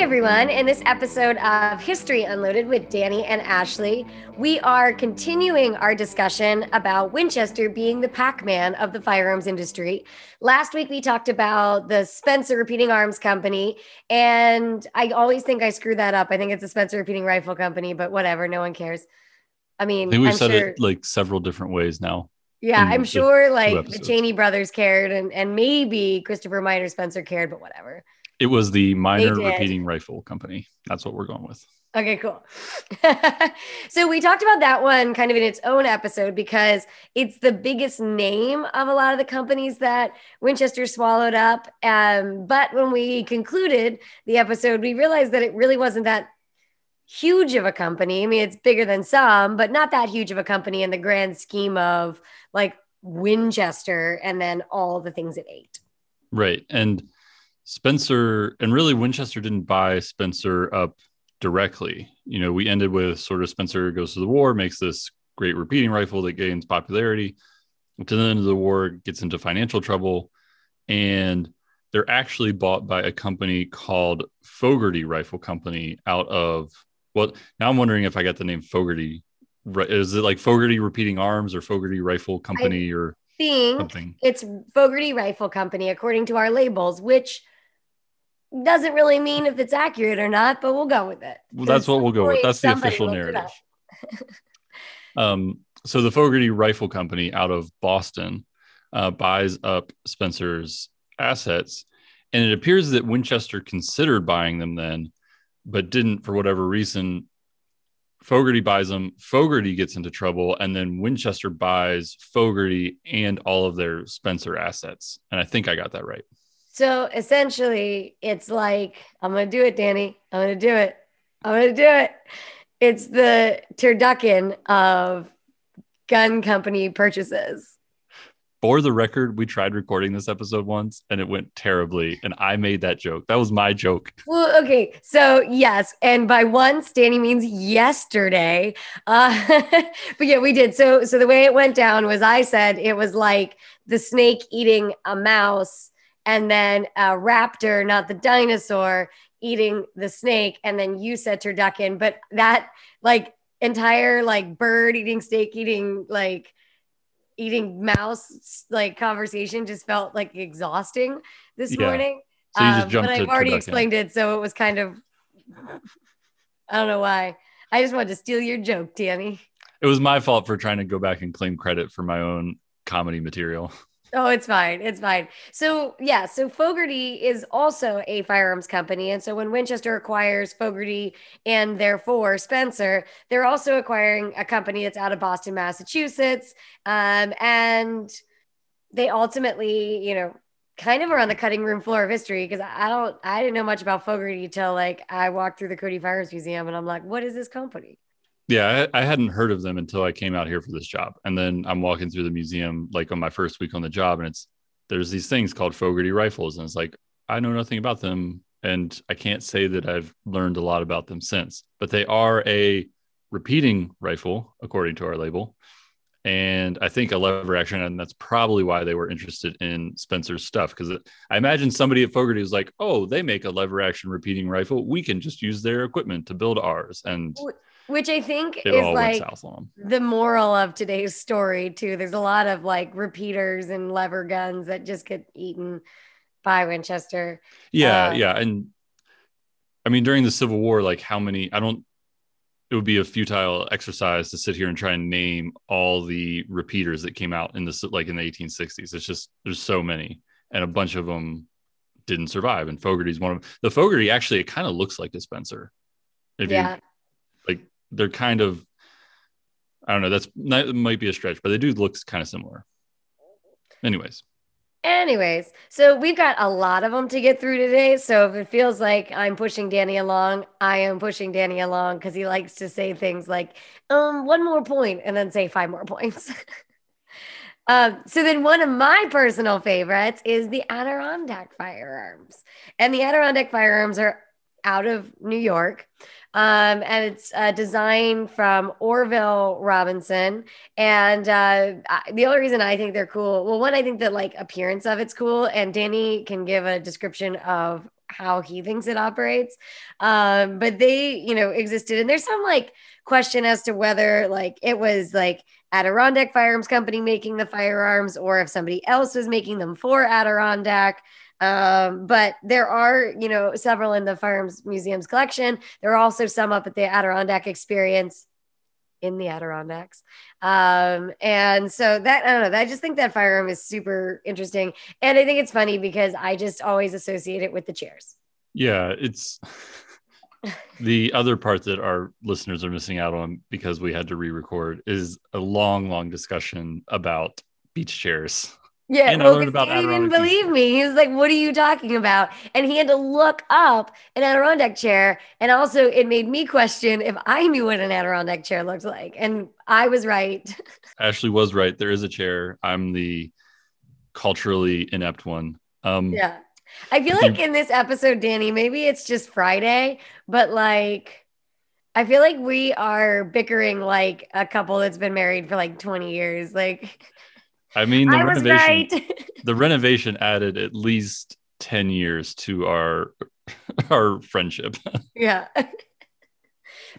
everyone. In this episode of History Unloaded with Danny and Ashley, we are continuing our discussion about Winchester being the Pac Man of the firearms industry. Last week, we talked about the Spencer Repeating Arms Company, and I always think I screw that up. I think it's the Spencer Repeating Rifle Company, but whatever, no one cares. I mean, I we've I'm said sure, it like several different ways now. yeah, I'm sure like the. Cheney brothers cared, and, and maybe Christopher Minor Spencer cared, but whatever. It was the minor repeating rifle company. That's what we're going with. Okay, cool. so we talked about that one kind of in its own episode because it's the biggest name of a lot of the companies that Winchester swallowed up. Um, but when we concluded the episode, we realized that it really wasn't that huge of a company. I mean, it's bigger than some, but not that huge of a company in the grand scheme of like Winchester and then all the things it ate. Right. And Spencer, and really Winchester didn't buy Spencer up directly. You know, we ended with sort of Spencer goes to the war, makes this great repeating rifle that gains popularity. To the end of the war, gets into financial trouble. And they're actually bought by a company called Fogerty Rifle Company out of, well, now I'm wondering if I got the name Fogerty. Is it like Fogerty Repeating Arms or Fogerty Rifle Company or Think something? it's Fogerty Rifle Company, according to our labels, which doesn't really mean if it's accurate or not, but we'll go with it. Well, that's what we'll go with. That's the official narrative. Um, so the Fogerty Rifle Company out of Boston uh, buys up Spencer's assets, and it appears that Winchester considered buying them then, but didn't for whatever reason. Fogerty buys them. Fogerty gets into trouble, and then Winchester buys Fogerty and all of their Spencer assets. And I think I got that right. So essentially, it's like, I'm going to do it, Danny. I'm going to do it. I'm going to do it. It's the turducken of gun company purchases. For the record, we tried recording this episode once, and it went terribly. And I made that joke. That was my joke. Well, okay. So, yes. And by once, Danny means yesterday. Uh, but yeah, we did. So, so the way it went down was I said it was like the snake eating a mouse and then a raptor, not the dinosaur, eating the snake. And then you said turducken. But that like entire like bird eating, snake eating, like, eating mouse like conversation just felt like exhausting this Yeah. morning. So you just Um, but I've already turducken. explained it, so it was kind of I don't know why. I just wanted to steal your joke, Danny. It was my fault for trying to go back and claim credit for my own comedy material. Oh, it's fine. It's fine. So, yeah, so Fogerty is also a firearms company. And so when Winchester acquires Fogerty and therefore Spencer, they're also acquiring a company that's out of Boston, Massachusetts. Um, and they ultimately, you know, kind of are on the cutting room floor of history because I don't, I didn't know much about Fogerty till like I walked through the Cody Firearms Museum and I'm like, what is this company? Yeah, I, I hadn't heard of them until I came out here for this job. And then I'm walking through the museum like on my first week on the job, and it's there's these things called Fogerty rifles. And it's like, I know nothing about them. And I can't say that I've learned a lot about them since, but they are a repeating rifle, according to our label. And I think a lever action, and that's probably why they were interested in Spencer's stuff. Because I imagine somebody at Fogerty was like, "Oh, they make a lever action repeating rifle. We can just use their equipment to build ours." And Which I think it is like went south on them. the moral of today's story too there's a lot of like repeaters and lever guns that just get eaten by winchester Yeah, Uh, yeah, and I mean during the Civil War, like how many? I don't. It would be a futile exercise to sit here and try and name all the repeaters that came out in this, like in the 1860s. It's just there's so many, and a bunch of them didn't survive. And Fogerty's one of them. The Fogerty actually it kind of looks like a Spencer. If yeah you they're kind of. I don't know. That's that might be a stretch, but they do look kind of similar. Anyways, anyways so we've got a lot of them to get through today so if it feels like i'm pushing danny along i am pushing danny along because he likes to say things like um one more point and then say five more points Um, so then one of my personal favorites is the Adirondack firearms. And the Adirondack firearms are out of New York. Um, and it's a design from Orville Robinson. And uh, I, the only reason I think they're cool, well, one, I think the like appearance of it's cool, and Danny can give a description of how he thinks it operates. Um, but they, you know, existed. And there's some like question as to whether like it was like Adirondack Firearms Company making the firearms or if somebody else was making them for Adirondack. Um, but there are, you know, several in the Firearms Museum's collection. There are also some up at the Adirondack Experience in the Adirondacks. Um, and so that I don't know, I just think that firearm is super interesting. And I think it's funny because I just always associate it with the chairs. Yeah, it's the other part that our listeners are missing out on because we had to re-record is a long, long discussion about beach chairs. Yeah, and well, I learned about he didn't even believe me. He was like, "What are you talking about?" And he had to look up an Adirondack chair, and also it made me question if I knew what an Adirondack chair looked like, and I was right. Ashley was right. There is a chair. I'm the culturally inept one. Um, yeah, I feel like in this episode, Danny, maybe it's just Friday, but like. I feel like we are bickering like a couple that's been married for like 20 years. Like I mean, the I renovation, right. the renovation added at least 10 years to our our friendship. Yeah.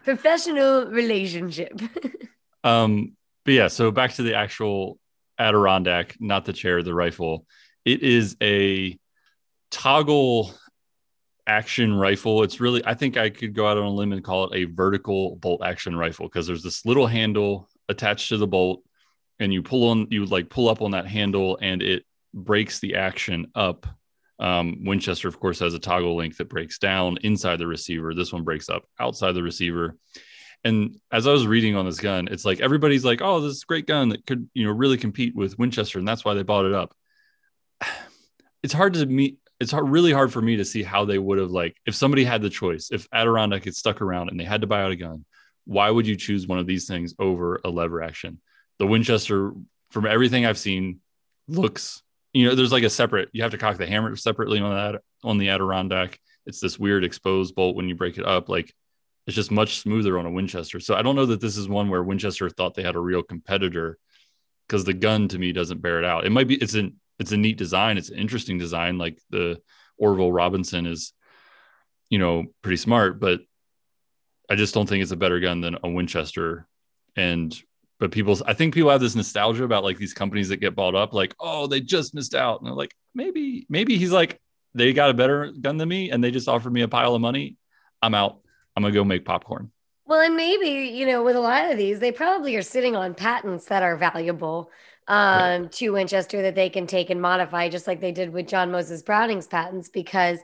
Professional relationship. um, but yeah, so back to the actual Adirondack, not the chair, the rifle. It is a toggle action rifle. It's really, I think I could go out on a limb and call it a vertical bolt action rifle because there's this little handle attached to the bolt and you pull on you like pull up on that handle and it breaks the action up. Um, winchester of course has a toggle link that breaks down inside the receiver. This one breaks up outside the receiver. And as i was reading on this gun it's like everybody's like oh this is a great gun that could you know really compete with winchester and that's why they bought it up. It's hard to meet it's hard, really hard for me to see how they would have like if somebody had the choice if adirondack had stuck around and they had to buy out a gun why would you choose one of these things over a lever action the Winchester, from everything I've seen, looks you know there's like a separate. You have to cock the hammer separately on that on the Adirondack. It's this weird exposed bolt when you break it up. Like it's just much smoother on a Winchester. So I don't know that this is one where Winchester thought they had a real competitor because the gun to me doesn't bear it out. It might be it's an it's a neat design. It's an interesting design. Like the Orville Robinson is, you know, pretty smart, but I just don't think it's a better gun than a Winchester. And but people i think people have this nostalgia about like these companies that get bought up like oh they just missed out. And they're like maybe maybe he's like they got a better gun than me and they just offered me a pile of money. I'm out. I'm gonna go make popcorn. Well and maybe you know with a lot of these they probably are sitting on patents that are valuable um, right. to winchester that they can take and modify just like they did with john moses browning's patents because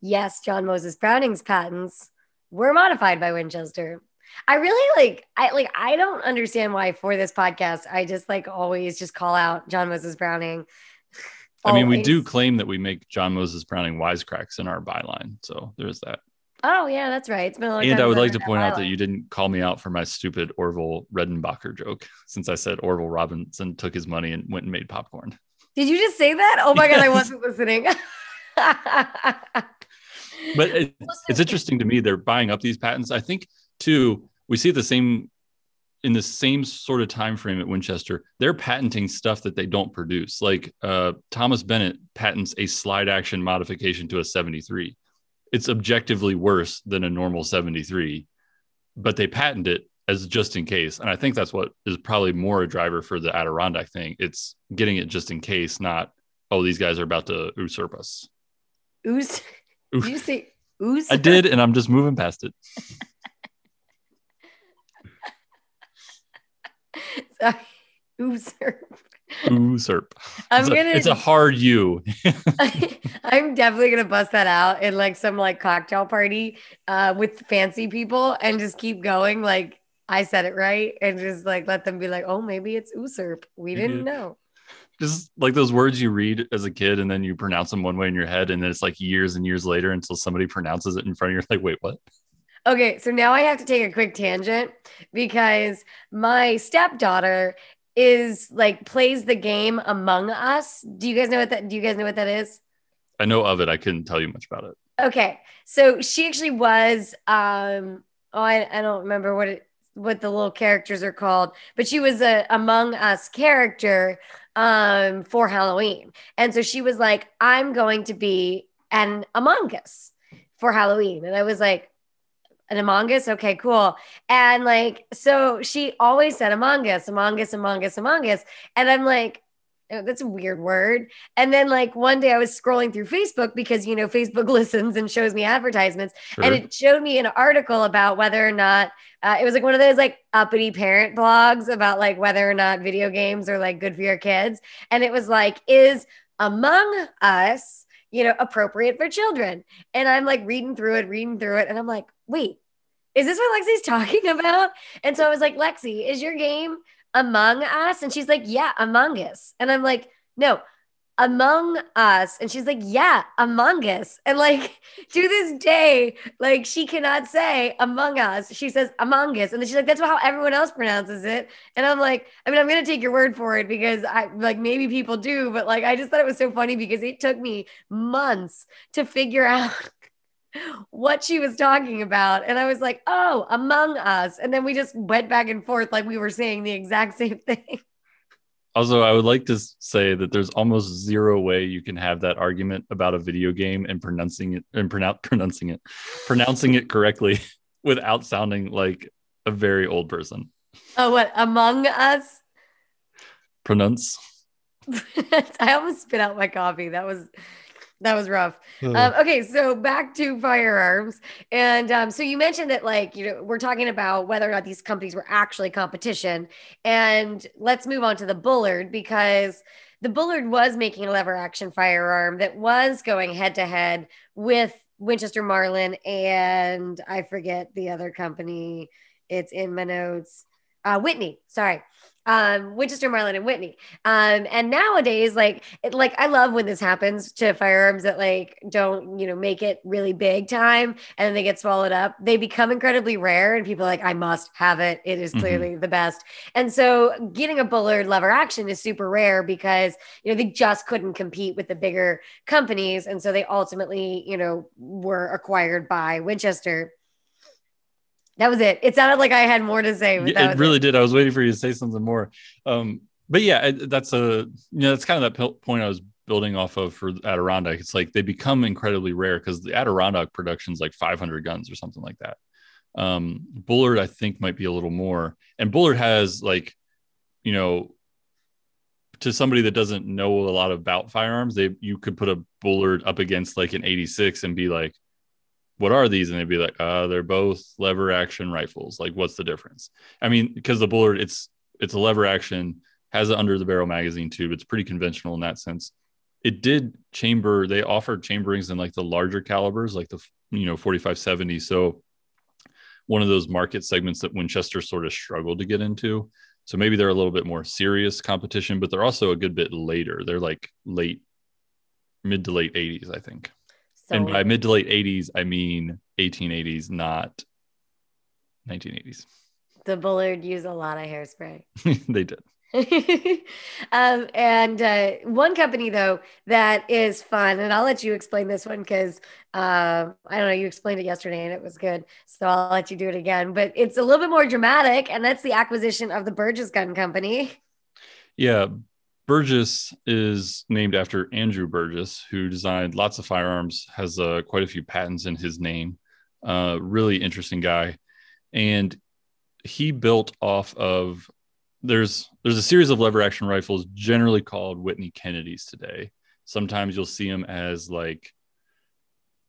yes john moses browning's patents were modified by winchester I really like I like I don't understand why for this podcast I just like always just call out John Moses Browning. I mean, we do claim that we make John Moses Browning wisecracks in our byline, so there's that. Oh yeah, that's right. It's been a long and I would like to point out that you didn't call me out for my stupid Orville Redenbacher joke, since I said Orville Robinson took his money and went and made popcorn. Did you just say that? Oh my yes. god, I wasn't listening. but it, it's interesting to me they're buying up these patents. I think Two, we see the same in the same sort of time frame at Winchester, they're patenting stuff that they don't produce. Like uh, Thomas Bennett patents a slide action modification to a 73. It's objectively worse than a normal 73, but they patent it as just in case. And I think that's what is probably more a driver for the Adirondack thing. It's getting it just in case, not oh these guys are about to usurp us. Us- Did you say ooze? I did, and I'm just moving past it. Sorry. Usurp. Usurp. I'm it's gonna. A, it's a hard U. I'm definitely gonna bust that out in like some like cocktail party uh, with fancy people and just keep going. Like I said it right, and just like let them be like, oh, maybe it's usurp. We didn't know. Just like those words you read as a kid, and then you pronounce them one way in your head, and then it's like years and years later until somebody pronounces it in front of you. Like, wait, what? Okay, so now I have to take a quick tangent because my stepdaughter is like plays the game Among Us. Do you guys know what that do you guys know what that is? I know of it. I couldn't tell you much about it. Okay. So she actually was um oh I, I don't remember what it what the little characters are called, but she was a Among Us character um for Halloween. And so she was like, I'm going to be an Among Us for Halloween. And I was like, an Among Us? Okay, cool. And like, so she always said Among Us, Among Us, Among Us, Among Us. And I'm like, oh, that's a weird word. And then like one day I was scrolling through Facebook because you know Facebook listens and shows me advertisements, sure. and it showed me an article about whether or not uh, it was like one of those like uppity parent blogs about like whether or not video games are like good for your kids, and it was like is Among Us you know appropriate for children, and I'm like reading through it, reading through it, and I'm like, wait. Is this what Lexi's talking about? And so I was like, Lexi, is your game among us? And she's like, yeah, among us. And I'm like, no, among us. And she's like, yeah, among us. And like to this day, like she cannot say among us. She says among us. And then she's like, that's how everyone else pronounces it. And I'm like, I mean, I'm going to take your word for it because I like maybe people do, but like I just thought it was so funny because it took me months to figure out what she was talking about. And I was like, oh, among us. And then we just went back and forth like we were saying the exact same thing. Also, I would like to say that there's almost zero way you can have that argument about a video game and pronouncing it and pronounce pronouncing it, pronouncing it correctly without sounding like a very old person. Oh, what among us? Pronounce. I almost spit out my coffee. That was that was rough. Um, okay, so back to firearms, and um, so you mentioned that, like, you know, we're talking about whether or not these companies were actually competition, and let's move on to the Bullard because the Bullard was making a lever action firearm that was going head to head with Winchester Marlin and I forget the other company. It's in my notes. Uh, Whitney, sorry um, Winchester, Marlin, and Whitney. Um, and nowadays, like, it, like I love when this happens to firearms that like don't, you know, make it really big time and then they get swallowed up. They become incredibly rare, and people are like, I must have it. It is mm-hmm. clearly mm-hmm. the best. And so, getting a Bullard lever action is super rare because you know they just couldn't compete with the bigger companies, and so they ultimately, you know, were acquired by Winchester. That was it. It sounded like I had more to say. Yeah, it really it. did. I was waiting for you to say something more. Um, but yeah, that's a you know that's kind of that point I was building off of for Adirondack. It's like they become incredibly rare because the Adirondack production is like 500 guns or something like that. Um, Bullard, I think, might be a little more. And Bullard has like, you know, to somebody that doesn't know a lot about firearms, they you could put a Bullard up against like an 86 and be like, what are these? And they'd be like, uh, they're both lever action rifles. Like, what's the difference? I mean, because the Bullard, it's it's a lever action, has an under the barrel magazine tube. It's pretty conventional in that sense. It did chamber, they offered chamberings in like the larger calibers, like the you know 4570. So one of those market segments that Winchester sort of struggled to get into. So maybe they're a little bit more serious competition, but they're also a good bit later. They're like late, mid to late 80s, I think. So and by mid to late 80s, I mean 1880s, not 1980s. The Bullard used a lot of hairspray. they did. um, and uh, one company though that is fun, and I'll let you explain this one because uh, I don't know, you explained it yesterday and it was good, so I'll let you do it again. But it's a little bit more dramatic, and that's the acquisition of the Burgess Gun Company. Yeah, Burgess is named after Andrew Burgess, who designed lots of firearms, has uh, quite a few patents in his name. Uh, really interesting guy, and he built off of there's there's a series of lever action rifles generally called Whitney Kennedys today. Sometimes you'll see them as like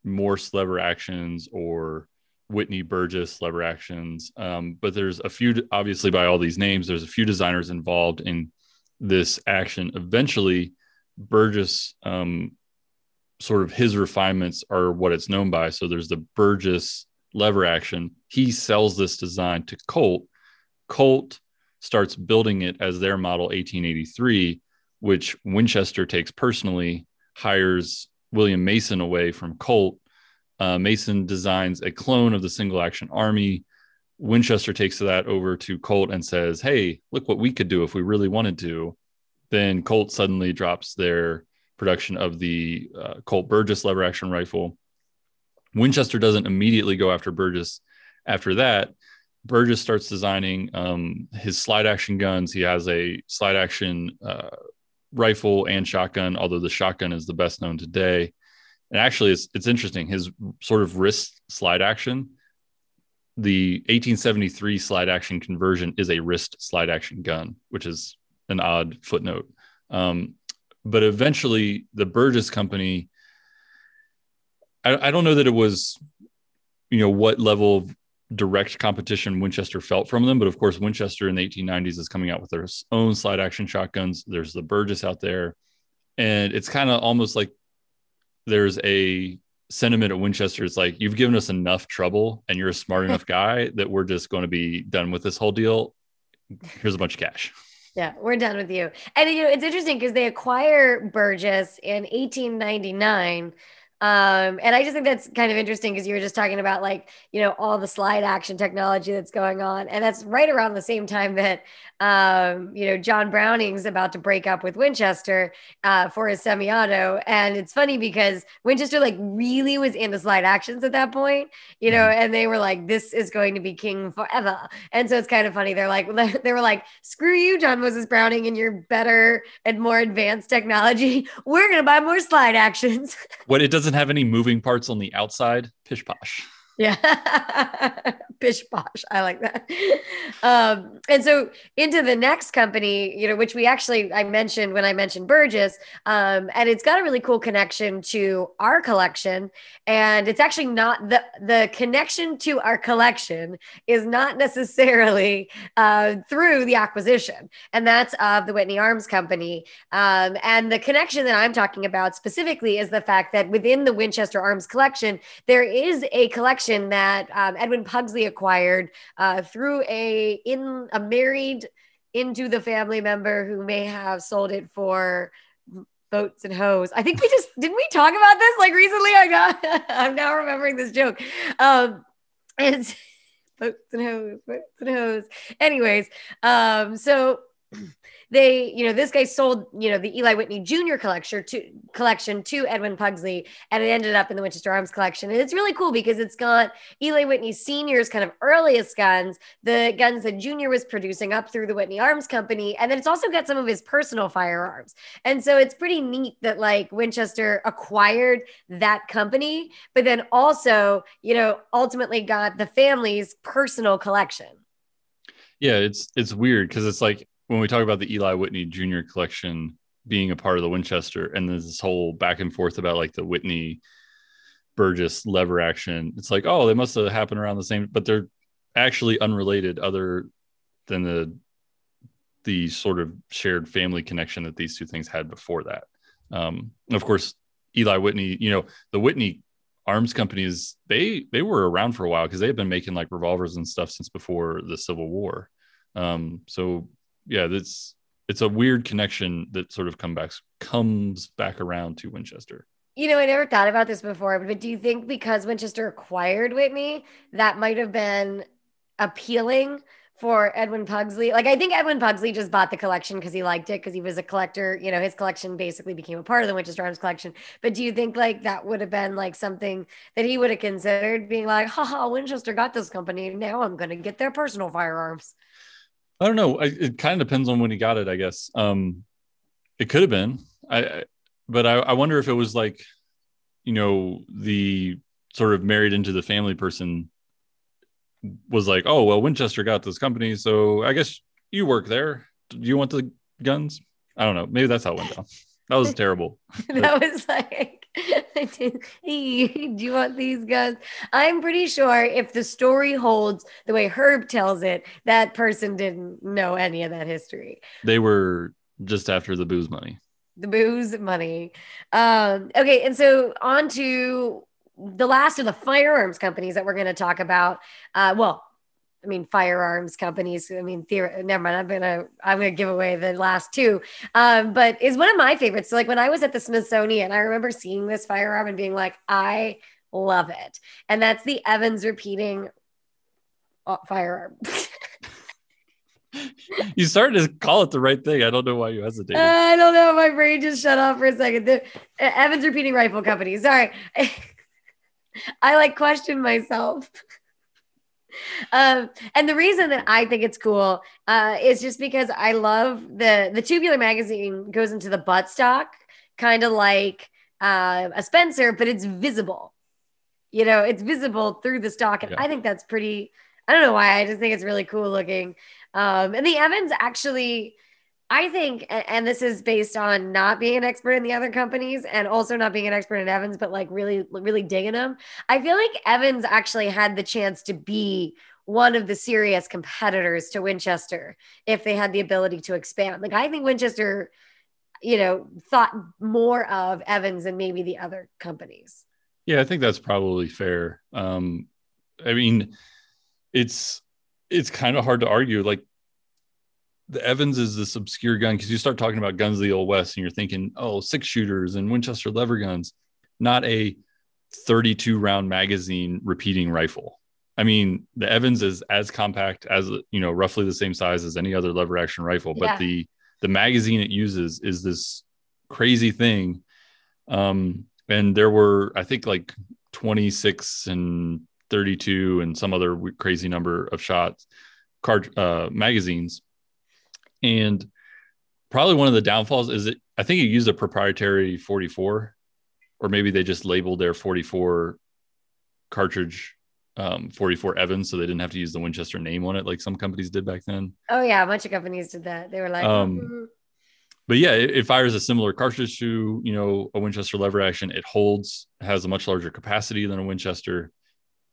Morse lever actions or Whitney Burgess lever actions. Um, but there's a few, obviously, by all these names, there's a few designers involved in this action. Eventually, Burgess, um, sort of his refinements are what it's known by. So there's the Burgess lever action. He sells this design to Colt. Colt starts building it as their model 1883, which Winchester takes personally, hires William Mason away from Colt. Uh, Mason designs a clone of the single action army Winchester takes that over to Colt and says, Hey, look what we could do if we really wanted to. Then Colt suddenly drops their production of the uh, Colt Burgess lever action rifle. Winchester doesn't immediately go after Burgess. After that, Burgess starts designing um, his slide action guns. He has a slide action uh, rifle and shotgun, although the shotgun is the best known today. And actually, it's it's interesting. His sort of wrist slide action, the 1873 slide action conversion is a wrist slide action gun, which is an odd footnote. Um, but eventually, the Burgess company. I, I don't know that it was, you know, what level of direct competition Winchester felt from them. But of course, Winchester in the 1890s is coming out with their own slide action shotguns. There's the Burgess out there. And it's kind of almost like there's a sentiment at Winchester. is like, you've given us enough trouble and you're a smart enough guy that we're just going to be done with this whole deal. Here's a bunch of cash. Yeah, we're done with you. And you know, it's interesting because they acquire Burgess in 1899 um, and I just think that's kind of interesting because you were just talking about like, you know, all the slide action technology that's going on. And that's right around the same time that, um, you know, John Browning's about to break up with Winchester uh, for his semi auto. And it's funny because Winchester like really was into slide actions at that point, you know, mm-hmm. and they were like, this is going to be king forever. And so it's kind of funny. They're like, they were like, screw you, John Moses Browning, and your better and more advanced technology. We're going to buy more slide actions. What it doesn't doesn't have any moving parts on the outside. Pish posh. Yeah. Bish bosh. I like that. Um, and so into the next company, you know, which we actually, I mentioned when I mentioned Burgess, um, and it's got a really cool connection to our collection. And it's actually not the, the connection to our collection is not necessarily uh, through the acquisition. And that's of the Whitney Arms Company. Um, and the connection that I'm talking about specifically is the fact that within the Winchester Arms collection, there is a collection that um, Edwin Pugsley acquired uh, through a in a married into the family member who may have sold it for boats and hoes. I think we just didn't we talk about this like recently? I got I'm now remembering this joke. Um and boats and hoes, boats and hoes. Anyways, um so they, you know, this guy sold, you know, the Eli Whitney Jr. collection to collection to Edwin Pugsley, and it ended up in the Winchester Arms collection. And it's really cool because it's got Eli Whitney Sr.'s kind of earliest guns, the guns that Jr. was producing up through the Whitney Arms Company, and then it's also got some of his personal firearms. And so it's pretty neat that like Winchester acquired that company, but then also, you know, ultimately got the family's personal collection. Yeah, it's it's weird because it's like when we talk about the Eli Whitney Jr. collection being a part of the Winchester, and there's this whole back and forth about like the Whitney Burgess lever action, it's like, oh, they must have happened around the same, but they're actually unrelated, other than the the sort of shared family connection that these two things had before that. Um, of course, Eli Whitney, you know, the Whitney arms companies, they they were around for a while because they had been making like revolvers and stuff since before the Civil War. Um, so yeah, that's it's a weird connection that sort of come back comes back around to Winchester. You know, I never thought about this before, but do you think because Winchester acquired Whitney, that might have been appealing for Edwin Pugsley? Like, I think Edwin Pugsley just bought the collection because he liked it because he was a collector. You know, his collection basically became a part of the Winchester Arms collection. But do you think like that would have been like something that he would have considered being like, haha, Winchester got this company. Now I'm to get their personal firearms? I don't know. it kind of depends on when he got it, I guess. Um, it could have been. I, but I, I wonder if it was like, you know, the sort of married into the family person was like, oh well, Winchester got this company, so I guess you work there. Do you want the guns? I don't know. Maybe that's how it went down. That was terrible. that was like, hey, do you want these guns? I'm pretty sure if the story holds the way Herb tells it, that person didn't know any of that history. They were just after the booze money. The booze money. Um, okay, and so on to the last of the firearms companies that we're going to talk about. Uh, well, I mean, firearms companies. I mean, theor- never mind. I'm gonna I'm gonna give away the last two, um, but is one of my favorites. So, like when I was at the Smithsonian, I remember seeing this firearm and being like, I love it, and that's the Evans repeating uh, firearm. you started to call it the right thing. I don't know why you hesitated. I don't know. My brain just shut off for a second. The uh, Evans repeating rifle company. Sorry, I like question myself. um, and the reason that I think it's cool uh, is just because I love the the tubular magazine goes into the buttstock, kind of like uh, a Spencer, but it's visible. You know, it's visible through the stock. And Yeah. I think that's pretty, I don't know why. I just think it's really cool looking. Um, and the Evans actually, I think, and this is based on not being an expert in the other companies and also not being an expert in Evans, but like really, really digging them. I feel like Evans actually had the chance to be one of the serious competitors to Winchester if they had the ability to expand. Like, I think Winchester, you know, thought more of Evans than maybe the other companies. Yeah, I think that's probably fair. Um, I mean, it's it's kind of hard to argue. Like the Evans is this obscure gun because you start talking about guns of the old west and you're thinking, oh, six shooters and Winchester lever guns, not a 32 round magazine repeating rifle. I mean, the Evans is as compact as you know, roughly the same size as any other lever action rifle, but Yeah. the the magazine it uses is this crazy thing. Um, and there were, I think, like 26 and 32 and some other crazy number of shots, card uh, magazines. And probably one of the downfalls is it, I think it used a proprietary 44, or maybe they just labeled their 44 cartridge um, 44 Evans, so they didn't have to use the Winchester name on it like some companies did back then. Oh, yeah. A bunch of companies did that. They were like, Um, "Mm, but yeah, it, it fires a similar cartridge to you know a Winchester lever action. It holds, has a much larger capacity than a Winchester.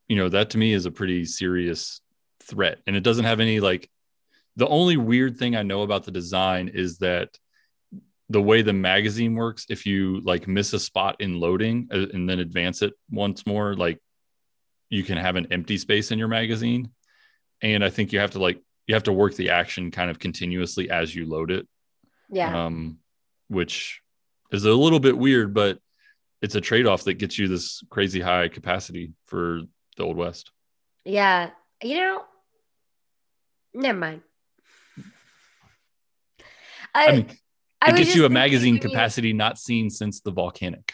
You know that to me is a pretty serious threat, and it doesn't have any like. The only weird thing I know about the design is that the way the magazine works, if you like miss a spot in loading uh, and then advance it once more, like you can have an empty space in your magazine, and I think you have to like you have to work the action kind of continuously as you load it yeah. um, which is a little bit weird, but it's a trade off that gets you this crazy high capacity for the Old West. yeah. You know, never mind. I, I mean, I it gets you a magazine capacity not seen since the volcanic.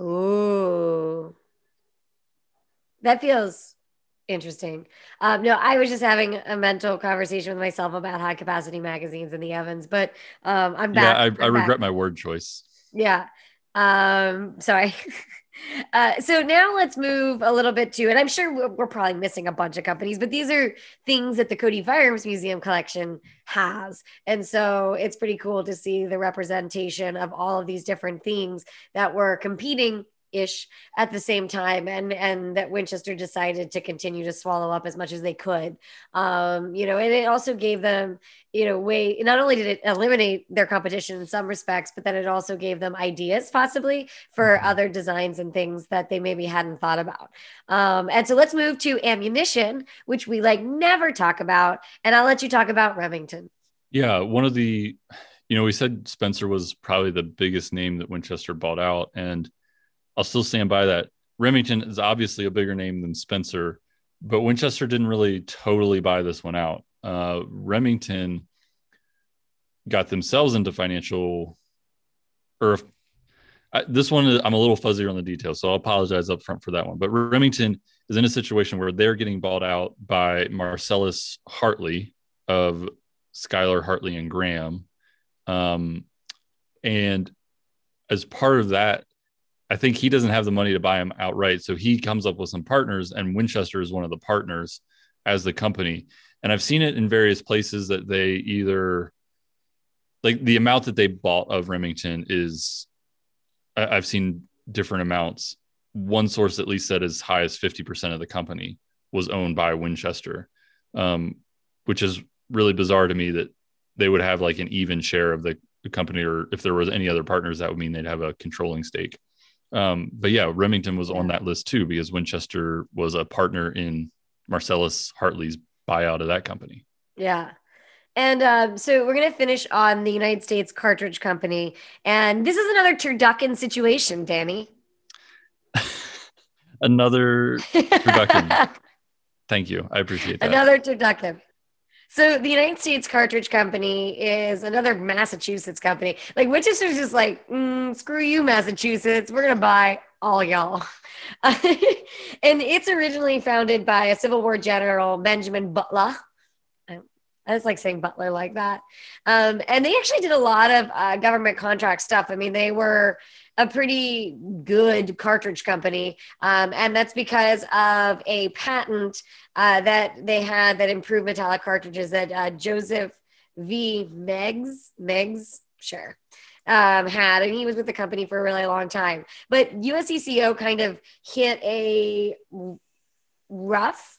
Ooh. That feels interesting. Um, no, I was just having a mental conversation with myself about high capacity magazines and the Evans, but um, I'm back. yeah, I, I regret my word choice. Yeah. Um, sorry. Uh, so now let's move a little bit to, and I'm sure we're, we're probably missing a bunch of companies, but these are things that the Cody Firearms Museum collection has. And so it's pretty cool to see the representation of all of these different things that were competing ish at the same time and and that winchester decided to continue to swallow up as much as they could. Um you know and it also gave them you know way not only did it eliminate their competition in some respects but then it also gave them ideas possibly for Mhm. other designs and things that they maybe hadn't thought about. Um and so let's move to ammunition which we like never talk about and i'll let you talk about remington. Yeah, one of the, you know, we said Spencer was probably the biggest name that Winchester bought out, and I'll still stand by that. Remington is obviously a bigger name than Spencer, but Winchester didn't really totally buy this one out. Uh, Remington got themselves into financial, or I, this one I'm a little fuzzier on the details, so I'll apologize up front for that one. But Remington is in a situation where they're getting bought out by Marcellus Hartley of Schuyler Hartley and Graham. Um, and as part of that, I think he doesn't have the money to buy him outright. So he comes up with some partners, and Winchester is one of the partners as the company. And I've seen it in various places that they either like the amount that they bought of Remington is I- I've seen different amounts. One source at least said as high as 50% of the company was owned by Winchester, um, which is really bizarre to me that they would have like an even share of the, the company, or if there was any other partners, that would mean they'd have a controlling stake. Um, but yeah, Remington was on that list too because Winchester was a partner in Marcellus Hartley's buyout of that company. Yeah. And um, so we're going to finish on the United States Cartridge Company. And this is another turducken situation, Danny. Another Turducken. thank you. I appreciate that. another turducken. So the United States Cartridge Company is another Massachusetts company. Like Winchester's just like, mm, screw you, Massachusetts. We're to buy all y'all. and it's originally founded by a Civil War general, Benjamin Butler. I just like saying Butler like that. Um, and they actually did a lot of uh, government contract stuff. I mean, they were a pretty good cartridge company. Um, and that's because of a patent uh, that they had that improved metallic cartridges that uh, Joseph V. Meggs, Meggs, sure, um, had. And he was with the company for a really long time. But USCCO kind of hit a rough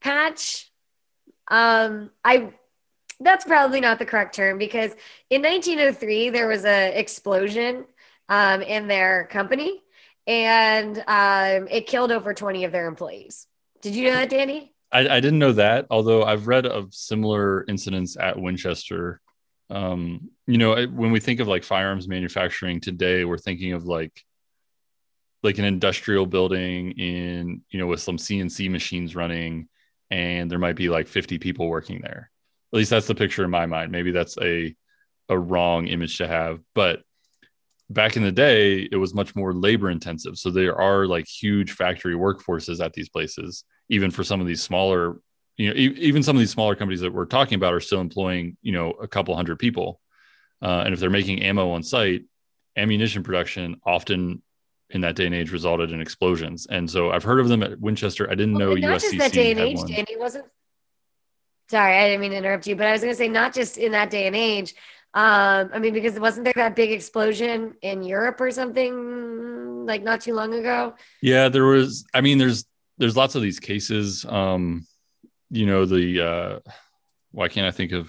patch. Um, I that's probably not the correct term because in 1903 there was a explosion um, in their company and um, it killed over 20 of their employees. Did you know that, Danny? I, I didn't know that, although I've read of similar incidents at Winchester. Um, you know, when we think of like firearms manufacturing today, we're thinking of like like an industrial building in you know with some CNC machines running, and there might be like 50 people working there. At least that's the picture in my mind. Maybe that's a a wrong image to have, but back in the day it was much more labor intensive. So there are like huge factory workforces at these places even for some of these smaller you know e- even some of these smaller companies that we're talking about are still employing you know a couple hundred people. Uh, and if they're making ammo on site ammunition production often in that day and age resulted in explosions. And so i've heard of them at winchester. I didn't well, know not USCC just that day and age one. danny wasn't sorry i didn't mean to interrupt you but i was going to say not just in that day and age um, I mean, because wasn't there that big explosion in Europe or something like not too long ago? Yeah, there was. I mean, there's there's lots of these cases. Um, you know, the uh, why can't I think of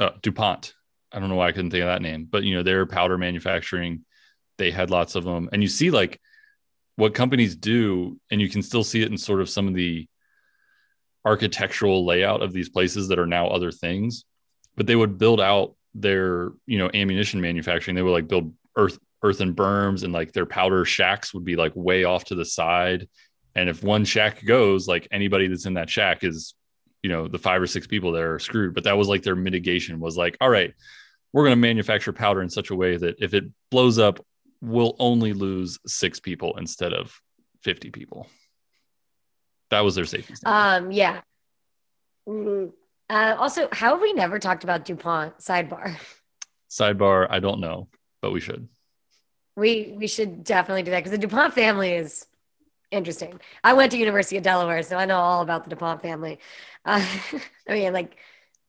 uh, DuPont? I don't know why I couldn't think of that name, but you know, their powder manufacturing, they had lots of them, and you see like what companies do, and you can still see it in sort of some of the architectural layout of these places that are now other things, but they would build out their you know ammunition manufacturing they would like build earth earthen berms and like their powder shacks would be like way off to the side and if one shack goes like anybody that's in that shack is you know the five or six people that are screwed but that was like their mitigation was like all right we're going to manufacture powder in such a way that if it blows up we'll only lose six people instead of 50 people that was their safety standard. um yeah mm-hmm. Uh, also, how have we never talked about DuPont? Sidebar. Sidebar. I don't know, but we should. We we should definitely do that because the DuPont family is interesting. I went to University of Delaware, so I know all about the DuPont family. Uh, I mean, like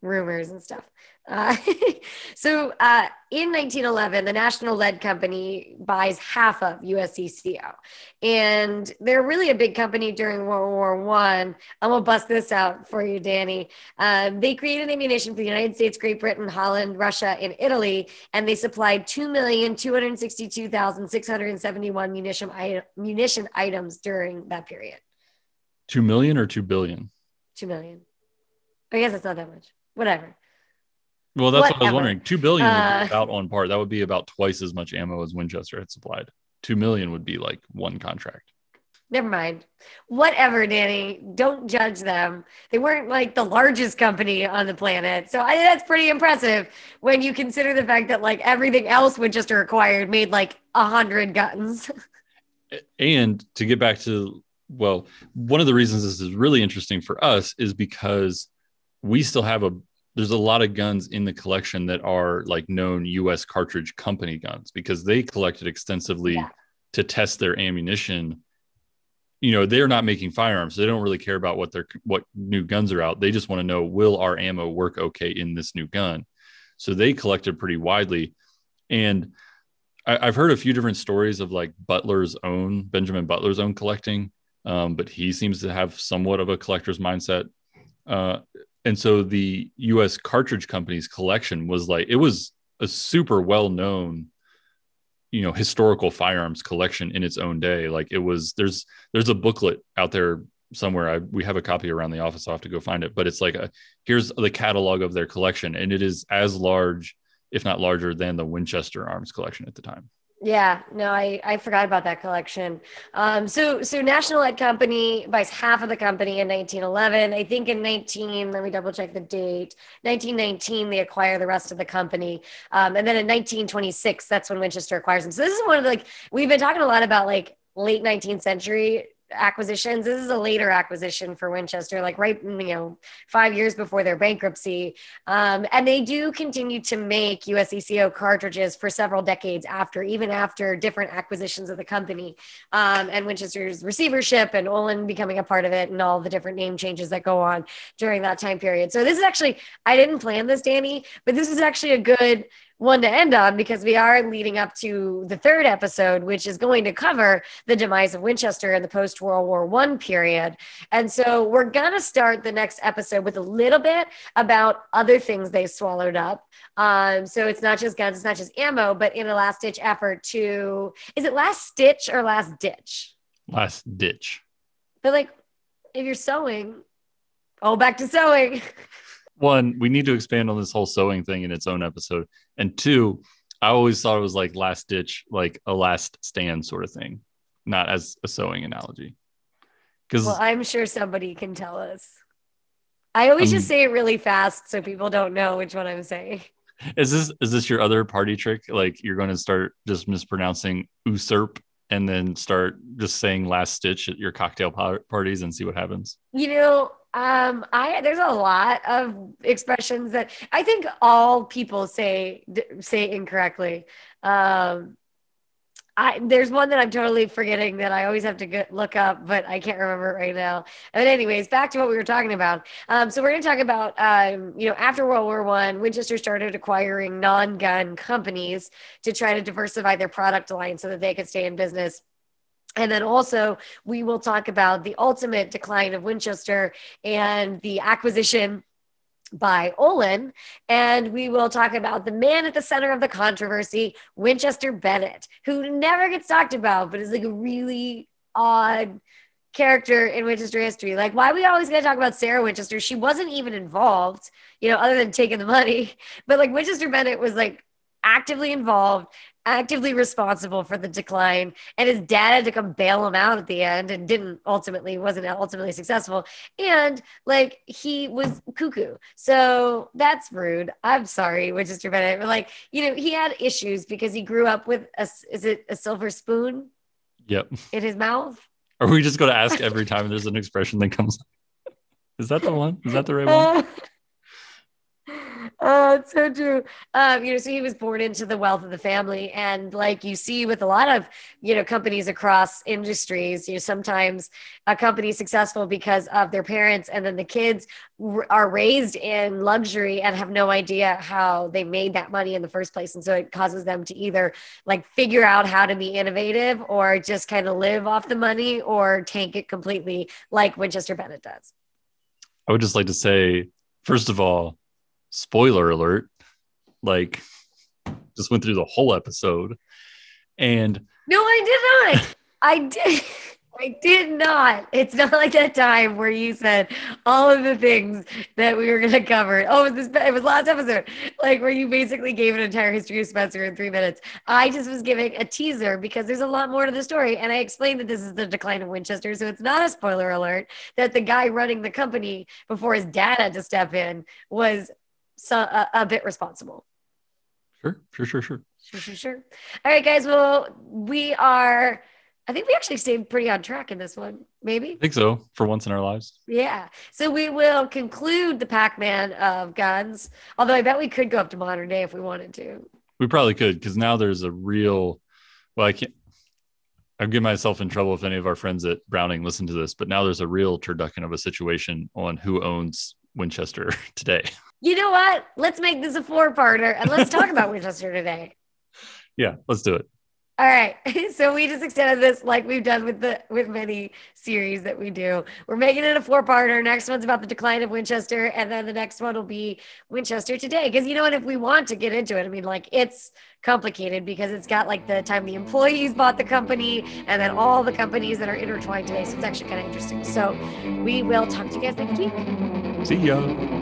rumors and stuff. Uh, so uh, in 1911, the National Lead Company buys half of USCCO, and they're really a big company during World War One. I'm gonna bust this out for you, Danny. Um, they created ammunition for the United States, Great Britain, Holland, Russia, and Italy, and they supplied two million two hundred sixty-two thousand six hundred seventy-one munition munition items during that period. Two million or two billion? Two million. I guess it's not that much. Whatever. Well, that's Whatever. what I was wondering. Two billion uh, would be about on par. That would be about twice as much ammo as Winchester had supplied. Two million would be like one contract. Never mind. Whatever, Danny. Don't judge them. They weren't like the largest company on the planet. So I, that's pretty impressive when you consider the fact that like everything else Winchester acquired made like a hundred guns. and to get back to well, one of the reasons this is really interesting for us is because we still have a there's a lot of guns in the collection that are like known US cartridge company guns because they collected extensively yeah. to test their ammunition. You know, they're not making firearms. So they don't really care about what their what new guns are out. They just want to know will our ammo work okay in this new gun. So they collected pretty widely. And I, have heard a few different stories of like Butler's own Benjamin Butler's own collecting, um, but he seems to have somewhat of a collector's mindset. Uh, and so the US cartridge company's collection was like it was a super well known you know historical firearms collection in its own day. Like it was there's there's a booklet out there somewhere. I, we have a copy around the office. I'll have to go find it. But it's like a here's the catalog of their collection. And it is as large if not larger than the winchester arms collection at the time yeah, no, I, I forgot about that collection. Um, so so National Lead Company buys half of the company in 1911. I think in 19, let me double check the date. 1919, they acquire the rest of the company, um, and then in 1926, that's when Winchester acquires them. So this is one of the like we've been talking a lot about like late 19th century acquisitions. This is a later acquisition for Winchester, like right, you know, five years before their bankruptcy. Um, and they do continue to make USECO cartridges for several decades after, even after different acquisitions of the company um, and Winchester's receivership and Olin becoming a part of it and all the different name changes that go on during that time period. So this is actually, I didn't plan this, Danny, but this is actually a good one to end on because we are leading up to the third episode, which is going to cover the demise of Winchester in the post World War One period. And so we're gonna start the next episode with a little bit about other things they swallowed up. Um, so it's not just guns, it's not just ammo, but in a last ditch effort to is it last stitch or last ditch? Last ditch. But like if you're sewing, oh back to sewing. one, we need to expand on this whole sewing thing in its own episode. And two, I always thought it was like last ditch, like a last stand sort of thing, not as a sewing analogy. Because well, I'm sure somebody can tell us. I always um, just say it really fast so people don't know which one I'm saying. Is this is this your other party trick? Like you're going to start just mispronouncing usurp and then start just saying last stitch at your cocktail parties and see what happens? You know, um, I there's a lot of expressions that I think all people say say incorrectly. Um, I there's one that I'm totally forgetting that I always have to get, look up, but I can't remember it right now. But anyways, back to what we were talking about. Um, so we're going to talk about um, you know after World War One, Winchester started acquiring non-gun companies to try to diversify their product line so that they could stay in business and then also, we will talk about the ultimate decline of Winchester and the acquisition by Olin. And we will talk about the man at the center of the controversy, Winchester Bennett, who never gets talked about, but is like a really odd character in Winchester history. Like, why we always going to talk about Sarah Winchester? She wasn't even involved, you know, other than taking the money. But like, Winchester Bennett was like actively involved actively responsible for the decline and his dad had to come bail him out at the end and didn't ultimately wasn't ultimately successful. And like he was cuckoo. So that's rude. I'm sorry winchester bennett but like you know he had issues because he grew up with a is it a silver spoon? Yep. In his mouth? Are we just going to ask every time there's an expression that comes is that the one? Is that the right one Oh, it's so true. Um, you know, so he was born into the wealth of the family. And like you see with a lot of, you know, companies across industries, you know, sometimes a company is successful because of their parents and then the kids r- are raised in luxury and have no idea how they made that money in the first place. And so it causes them to either like figure out how to be innovative or just kind of live off the money or tank it completely like Winchester Bennett does. I would just like to say, first of all, spoiler alert, like just went through the whole episode. And no, I did not. I did. I did not. It's not like that time where you said all of the things that we were going to cover. Oh, it was this? It was last episode, like where you basically gave an entire history of Spencer in three minutes. I just was giving a teaser because there's a lot more to the story, and I explained that this is the decline of Winchester, so it's not a spoiler alert that the guy running the company before his dad had to step in was so a, a bit responsible. Sure, sure, sure, sure. Sure, sure, sure. All right, guys. Well, we are. I think we actually stayed pretty on track in this one. Maybe. I think so. For once in our lives. Yeah. So we will conclude the Pac-Man of guns. Although I bet we could go up to modern day if we wanted to. We probably could because now there's a real. Well, I can't. I'd get myself in trouble if any of our friends at Browning listen to this, but now there's a real turducken of a situation on who owns Winchester today you know what? Let's make this a four parter and let's talk about Winchester today. Yeah, let's do it. All right. So we just extended this like we've done with the with many series that we do. We're making it a four-parter. Next one's about the decline of Winchester, and then the next one will be Winchester today. Because you know what, if we want to get into it, I mean, like it's complicated because it's got like the time the employees bought the company and then all the companies that are intertwined today. So it's actually kind of interesting. So we will talk to you guys next week. See ya.